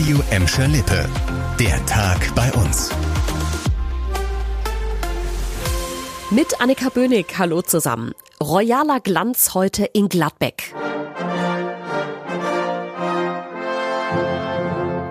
Radio Emscher Lippe. Der Tag bei uns. Mit Annika Böhnig, hallo zusammen. Royaler Glanz heute in Gladbeck.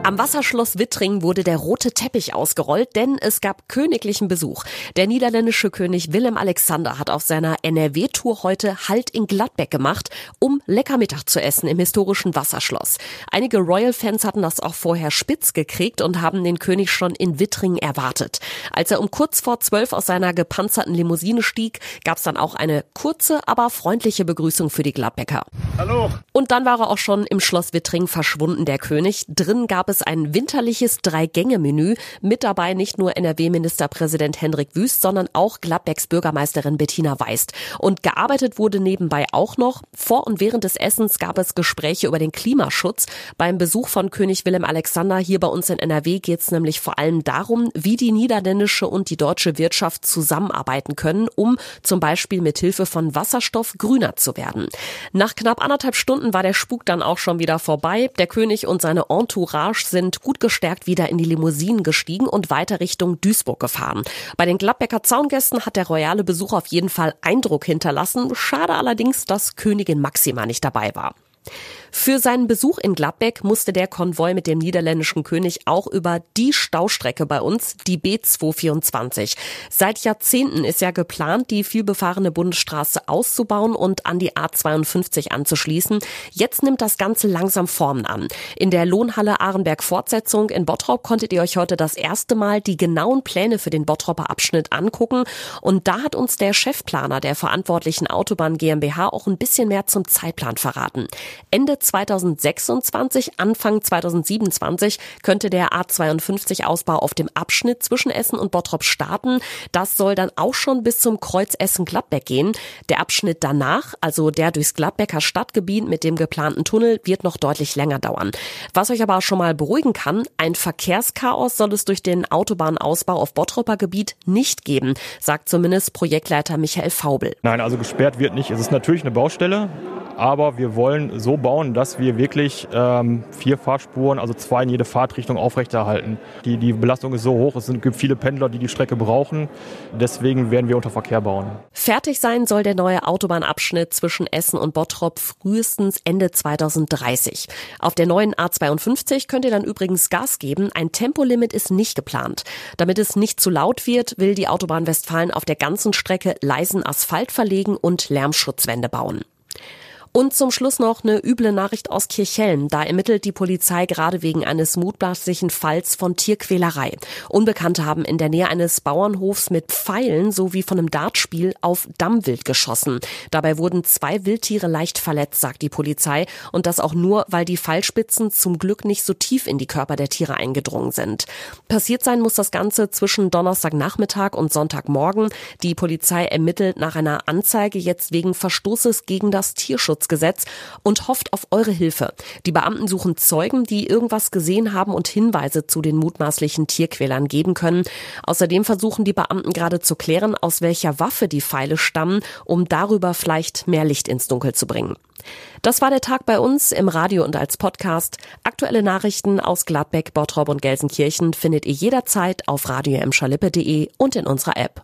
Am Wasserschloss Wittring wurde der rote Teppich ausgerollt, denn es gab königlichen Besuch. Der niederländische König Willem Alexander hat auf seiner NRW-Tour heute Halt in Gladbeck gemacht, um lecker Mittag zu essen im historischen Wasserschloss. Einige Royal-Fans hatten das auch vorher spitz gekriegt und haben den König schon in Wittring erwartet. Als er um kurz vor zwölf aus seiner gepanzerten Limousine stieg, gab es dann auch eine kurze, aber freundliche Begrüßung für die Gladbecker. Hallo. Und dann war er auch schon im Schloss Wittring verschwunden, der König. Drin gab es es ein winterliches Drei-Gänge-Menü. Mit dabei nicht nur NRW-Ministerpräsident Hendrik Wüst, sondern auch Gladbecks Bürgermeisterin Bettina Weist. Und gearbeitet wurde nebenbei auch noch. Vor und während des Essens gab es Gespräche über den Klimaschutz. Beim Besuch von König Willem Alexander hier bei uns in NRW geht es nämlich vor allem darum, wie die niederländische und die deutsche Wirtschaft zusammenarbeiten können, um zum Beispiel mit Hilfe von Wasserstoff grüner zu werden. Nach knapp anderthalb Stunden war der Spuk dann auch schon wieder vorbei. Der König und seine Entourage sind gut gestärkt wieder in die Limousinen gestiegen und weiter Richtung Duisburg gefahren. Bei den Gladbecker Zaungästen hat der royale Besuch auf jeden Fall Eindruck hinterlassen. Schade allerdings, dass Königin Maxima nicht dabei war. Für seinen Besuch in Gladbeck musste der Konvoi mit dem niederländischen König auch über die Staustrecke bei uns, die B224. Seit Jahrzehnten ist ja geplant, die vielbefahrene Bundesstraße auszubauen und an die A52 anzuschließen. Jetzt nimmt das Ganze langsam Formen an. In der Lohnhalle Ahrenberg Fortsetzung in Bottrop konntet ihr euch heute das erste Mal die genauen Pläne für den Bottroper Abschnitt angucken. Und da hat uns der Chefplaner der verantwortlichen Autobahn GmbH auch ein bisschen mehr zum Zeitplan verraten. Ende 2026, Anfang 2027 könnte der A52-Ausbau auf dem Abschnitt zwischen Essen und Bottrop starten. Das soll dann auch schon bis zum Kreuz Essen-Gladbeck gehen. Der Abschnitt danach, also der durchs Gladbecker Stadtgebiet mit dem geplanten Tunnel, wird noch deutlich länger dauern. Was euch aber schon mal beruhigen kann, ein Verkehrschaos soll es durch den Autobahnausbau auf Bottroper Gebiet nicht geben, sagt zumindest Projektleiter Michael Faubel. Nein, also gesperrt wird nicht. Es ist natürlich eine Baustelle, aber wir wollen so bauen, dass wir wirklich ähm, vier Fahrspuren, also zwei in jede Fahrtrichtung aufrechterhalten. Die, die Belastung ist so hoch, es gibt viele Pendler, die die Strecke brauchen. Deswegen werden wir unter Verkehr bauen. Fertig sein soll der neue Autobahnabschnitt zwischen Essen und Bottrop frühestens Ende 2030. Auf der neuen A52 könnt ihr dann übrigens Gas geben. Ein Tempolimit ist nicht geplant. Damit es nicht zu laut wird, will die Autobahn Westfalen auf der ganzen Strecke leisen Asphalt verlegen und Lärmschutzwände bauen. Und zum Schluss noch eine üble Nachricht aus Kirchhellen. Da ermittelt die Polizei gerade wegen eines mutmaßlichen Falls von Tierquälerei. Unbekannte haben in der Nähe eines Bauernhofs mit Pfeilen sowie von einem Dartspiel auf Dammwild geschossen. Dabei wurden zwei Wildtiere leicht verletzt, sagt die Polizei. Und das auch nur, weil die Pfeilspitzen zum Glück nicht so tief in die Körper der Tiere eingedrungen sind. Passiert sein muss das Ganze zwischen Donnerstagnachmittag und Sonntagmorgen. Die Polizei ermittelt nach einer Anzeige jetzt wegen Verstoßes gegen das Tierschutz Tierschutzgesetz und hofft auf eure Hilfe. Die Beamten suchen Zeugen, die irgendwas gesehen haben und Hinweise zu den mutmaßlichen Tierquälern geben können. Außerdem versuchen die Beamten gerade zu klären, aus welcher Waffe die Pfeile stammen, um darüber vielleicht mehr Licht ins Dunkel zu bringen. Das war der Tag bei uns im Radio und als Podcast. Aktuelle Nachrichten aus Gladbeck, Bottrop und Gelsenkirchen findet ihr jederzeit auf radio und in unserer App.